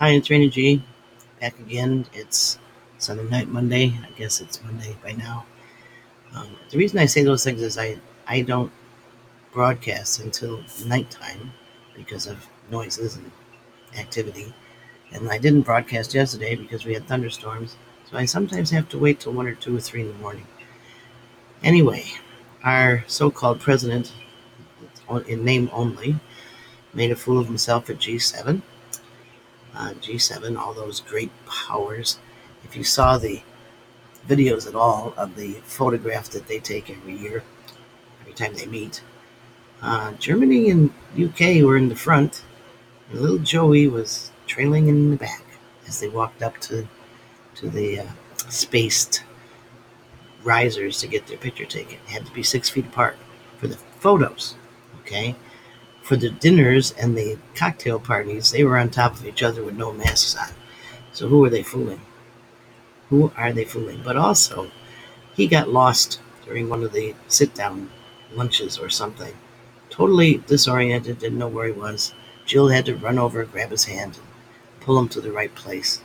Hi, it's Rainy G. Back again. It's Sunday night, Monday. I guess it's Monday by now. Um, the reason I say those things is I, I don't broadcast until nighttime because of noises and activity. And I didn't broadcast yesterday because we had thunderstorms. So I sometimes have to wait till 1 or 2 or 3 in the morning. Anyway, our so called president, in name only, made a fool of himself at G7 uh, G7, all those great powers. If you saw the videos at all of the photograph that they take every year, every time they meet, uh, Germany and UK were in the front, and little Joey was trailing in the back as they walked up to to the uh, spaced risers to get their picture taken. It had to be six feet apart for the photos. Okay, for the dinners and the cocktail parties, they were on top of each other with no masks on. So who are they fooling? Who are they fooling? But also, he got lost during one of the sit down lunches or something. Totally disoriented, didn't know where he was. Jill had to run over, grab his hand, and pull him to the right place.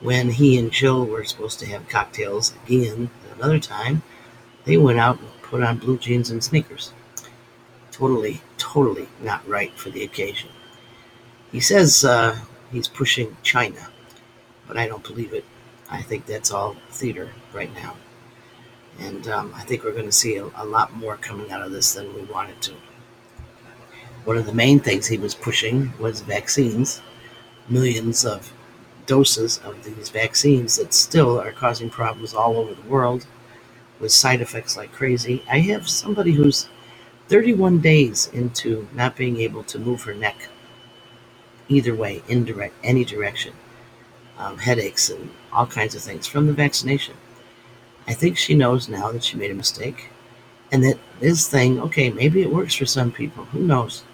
When he and Jill were supposed to have cocktails again another time, they went out and put on blue jeans and sneakers totally, totally not right for the occasion. He says uh, he's pushing China, but I don't believe it. I think that's all theater right now. And um, I think we're going to see a, a lot more coming out of this than we wanted to. One of the main things he was pushing was vaccines, millions of doses of these vaccines that still are causing problems all over the world with side effects like crazy. I have somebody who's 31 days into not being able to move her neck either way, indirect, any direction, um, headaches and all kinds of things from the vaccination. I think she knows now that she made a mistake and that this thing, okay, maybe it works for some people. Who knows?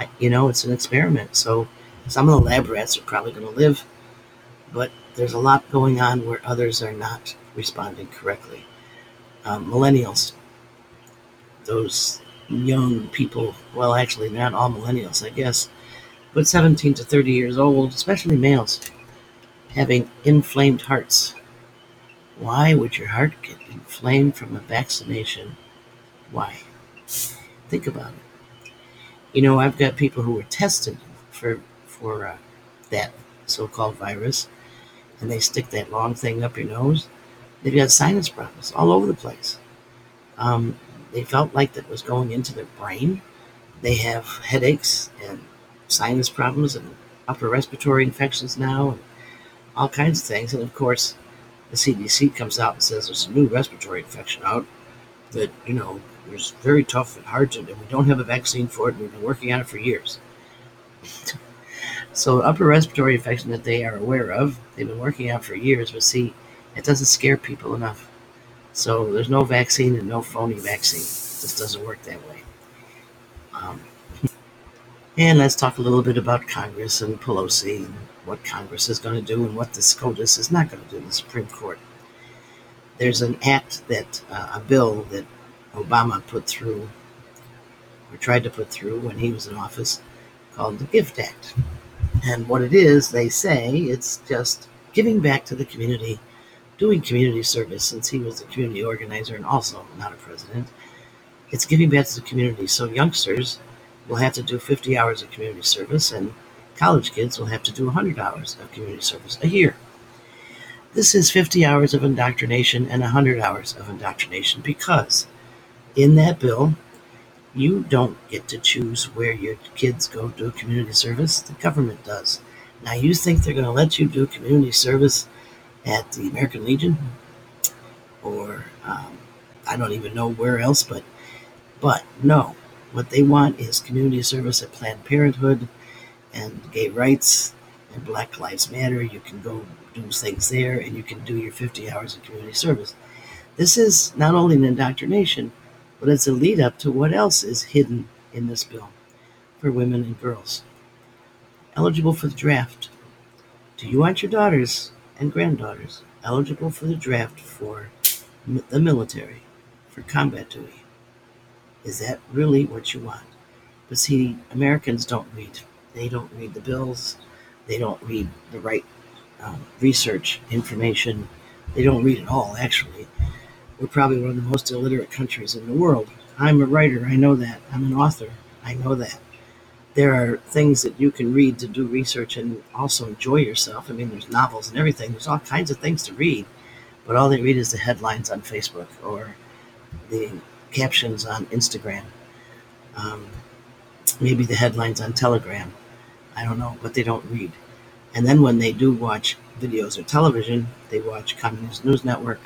I, you know, it's an experiment. So some of the lab rats are probably going to live, but there's a lot going on where others are not responding correctly. Um, millennials, those young people, well, actually, not all millennials, I guess, but 17 to 30 years old, especially males, having inflamed hearts. Why would your heart get inflamed from a vaccination? Why? Think about it. You know, I've got people who were tested for for uh, that so-called virus, and they stick that long thing up your nose. They've got sinus problems all over the place. Um, they felt like that was going into their brain. They have headaches and sinus problems and upper respiratory infections now and all kinds of things. And of course, the CDC comes out and says there's a new respiratory infection out that, you know, is very tough and hard to, and we don't have a vaccine for it. and We've been working on it for years. so, upper respiratory infection that they are aware of, they've been working on for years, but see, it doesn't scare people enough. So there's no vaccine and no phony vaccine. This doesn't work that way. Um, and let's talk a little bit about Congress and Pelosi and what Congress is going to do and what the SCOTUS is not going to do, the Supreme Court. There's an act that, uh, a bill that Obama put through, or tried to put through when he was in office, called the GIFT Act. And what it is, they say, it's just giving back to the community doing community service since he was a community organizer and also not a president. It's giving back to the community. So youngsters will have to do 50 hours of community service, and college kids will have to do 100 hours of community service a year. This is 50 hours of indoctrination and 100 hours of indoctrination because in that bill, you don't get to choose where your kids go do community service. The government does. Now, you think they're going to let you do community service at the American Legion, or um, I don't even know where else, but but no, what they want is community service at Planned Parenthood and gay rights and Black Lives Matter. You can go do things there, and you can do your 50 hours of community service. This is not only an indoctrination, but it's a lead up to what else is hidden in this bill for women and girls. Eligible for the draft. Do you want your daughters and granddaughters eligible for the draft for the military for combat duty. Is that really what you want? But see, Americans don't read. They don't read the bills. They don't read the right um, research information. They don't read at all, actually. We're probably one of the most illiterate countries in the world. I'm a writer, I know that. I'm an author, I know that. There are things that you can read to do research and also enjoy yourself. I mean, there's novels and everything, there's all kinds of things to read, but all they read is the headlines on Facebook or the captions on Instagram, um, maybe the headlines on Telegram. I don't know, but they don't read. And then when they do watch videos or television, they watch Communist News Network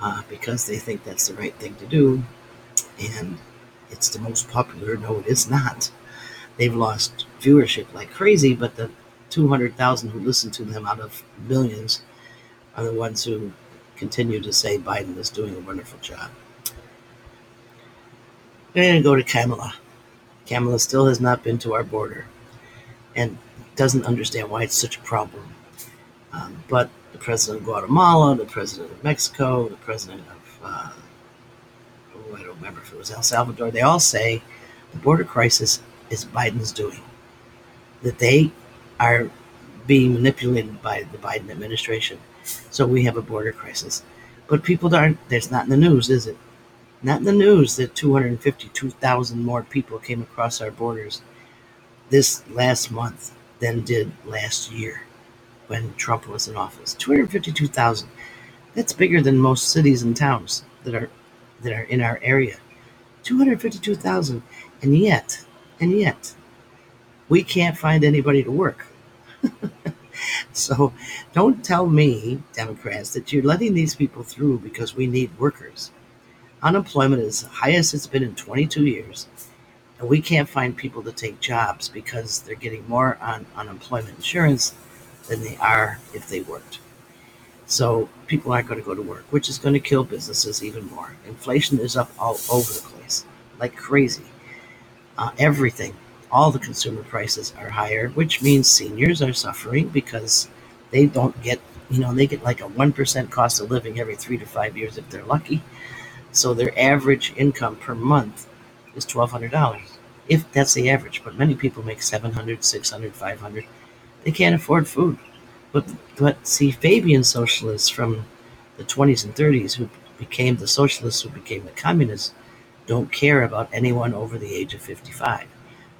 uh, because they think that's the right thing to do. And it's the most popular. No, it is not. They've lost viewership like crazy, but the 200,000 who listen to them out of millions are the ones who continue to say Biden is doing a wonderful job. I'm going to go to Kamala. Kamala still has not been to our border and doesn't understand why it's such a problem. Um, but the president of Guatemala, the president of Mexico, the president of, uh, oh, I don't remember if it was El Salvador, they all say the border crisis is Biden's doing. That they are being manipulated by the Biden administration. So we have a border crisis. But people aren't, there's not in the news, is it? Not in the news that 252,000 more people came across our borders this last month than did last year when Trump was in office. 252,000. That's bigger than most cities and towns that are that are in our area. 252,000. And yet, and yet, we can't find anybody to work. so don't tell me, Democrats, that you're letting these people through because we need workers. Unemployment is the highest it's been in 22 years, and we can't find people to take jobs because they're getting more on unemployment insurance than they are if they worked. So people aren't going to go to work, which is going to kill businesses even more. Inflation is up all over the place, like crazy. Uh, everything, all the consumer prices are higher, which means seniors are suffering because they don't get, you know, they get like a 1% cost of living every three to five years if they're lucky. So their average income per month is $1,200. If that's the average, but many people make 700, 600, 500 they can't afford food. But but see, Fabian socialists from the 20s and 30s who became the socialists who became the communists don't care about anyone over the age of 55.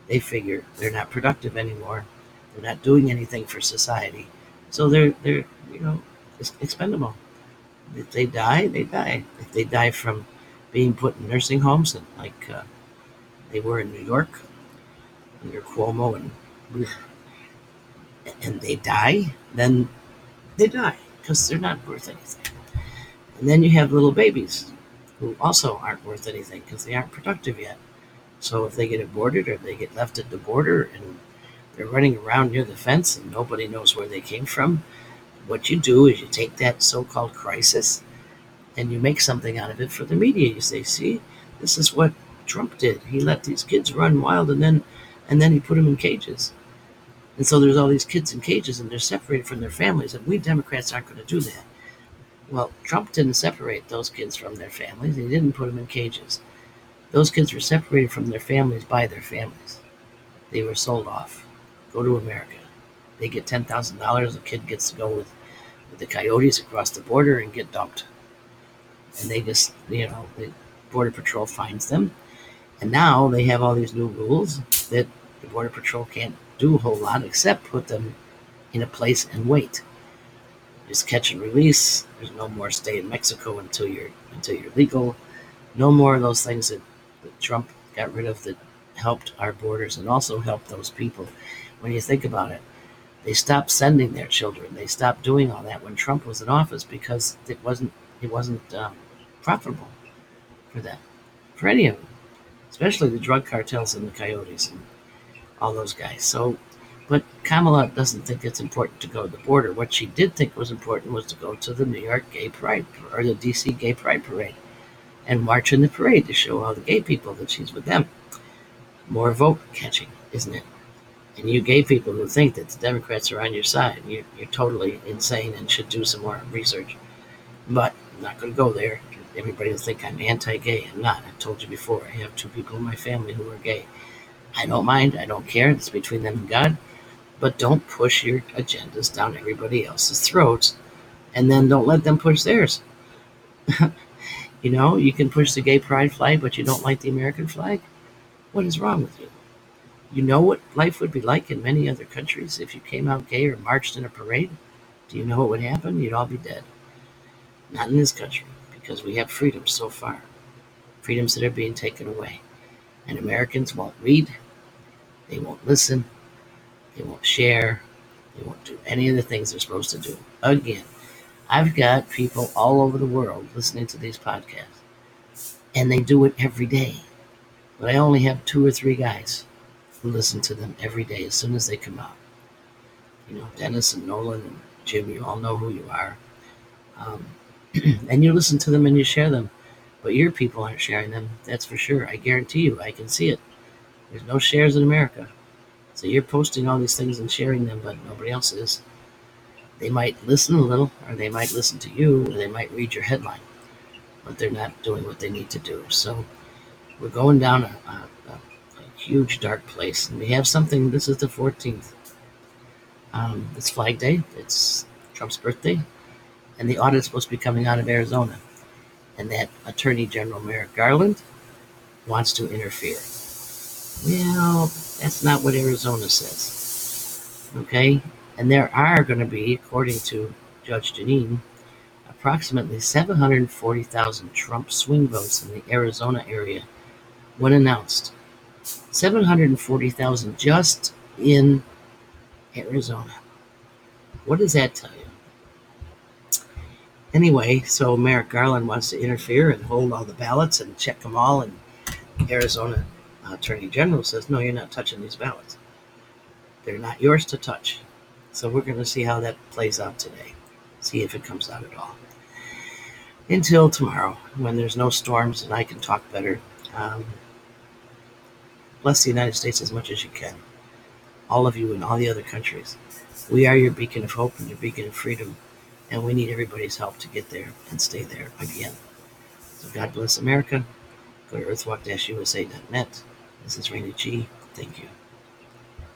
They figure they're not productive anymore. They're not doing anything for society. So they're they're you know expendable. If they die, they die. If they die from being put in nursing homes, like uh, they were in New York under Cuomo and and they die, then they die because they're not worth anything. And then you have little babies who also aren't worth anything because they aren't productive yet. So if they get aborted or they get left at the border and they're running around near the fence and nobody knows where they came from, what you do is you take that so called crisis and you make something out of it for the media. You say, see, this is what Trump did. He let these kids run wild and then and then he put them in cages. And so there's all these kids in cages and they're separated from their families. And we Democrats aren't going to do that. Well, Trump didn't separate those kids from their families. He didn't put them in cages. Those kids were separated from their families by their families. They were sold off. Go to America. They get $10,000. A kid gets to go with, with the coyotes across the border and get dumped. And they just, you know, the Border Patrol finds them. And now they have all these new rules that the Border Patrol can't do a whole lot except put them in a place and wait. Just catch and release. There's no more stay in Mexico until you're until you're legal. No more of those things that, that Trump got rid of that helped our borders and also helped those people. When you think about it, they stopped sending their children. They stopped doing all that when Trump was in office because it wasn't it wasn't um, profitable for them, for any of them, especially the drug cartels and the coyotes and all those guys. So, but Kamala doesn't think it's important to go to the border. What she did think was important was to go to the New York Gay Pride or the DC Gay Pride Parade and march in the parade to show all the gay people that she's with them. More vote catching, isn't it? And you gay people who think that the Democrats are on your side, you're, you're totally insane and should do some more research. But I'm not going to go there. Everybody will think I'm anti gay. I'm not. I've told you before. I have two people in my family who are gay. I don't mind. I don't care. It's between them and God. But don't push your agendas down everybody else's throats and then don't let them push theirs. you know, you can push the gay pride flag, but you don't like the American flag? What is wrong with you? You know what life would be like in many other countries if you came out gay or marched in a parade? Do you know what would happen? You'd all be dead. Not in this country, because we have freedoms so far. Freedoms that are being taken away. And Americans won't read, they won't listen, they won't share, they won't do any of the things they're supposed to do. Again, I've got people all over the world listening to these podcasts, and they do it every day. But I only have two or three guys who listen to them every day as soon as they come out. You know, Dennis and Nolan and Jim, you all know who you are. Um, and you listen to them and you share them. But your people aren't sharing them, that's for sure. I guarantee you, I can see it. There's no shares in America. So you're posting all these things and sharing them, but nobody else is. They might listen a little, or they might listen to you, or they might read your headline, but they're not doing what they need to do. So we're going down a, a, a huge dark place, and we have something. This is the 14th. Um, it's Flag Day. It's Trump's birthday, and the audit is supposed to be coming out of Arizona, and that Attorney General Merrick Garland wants to interfere. Well, that's not what Arizona says. Okay? And there are going to be, according to Judge Jeanine, approximately 740,000 Trump swing votes in the Arizona area when announced. 740,000 just in Arizona. What does that tell you? Anyway, so Merrick Garland wants to interfere and hold all the ballots and check them all, and Arizona Attorney General says, no, you're not touching these ballots. They're not yours to touch. So we're going to see how that plays out today. See if it comes out at all. Until tomorrow, when there's no storms and I can talk better. Um, bless the United States as much as you can. All of you in all the other countries. We are your beacon of hope and your beacon of freedom, and we need everybody's help to get there and stay there again. So God bless America. Go to earthwalk-usa.net. This is Rainy G. Thank you.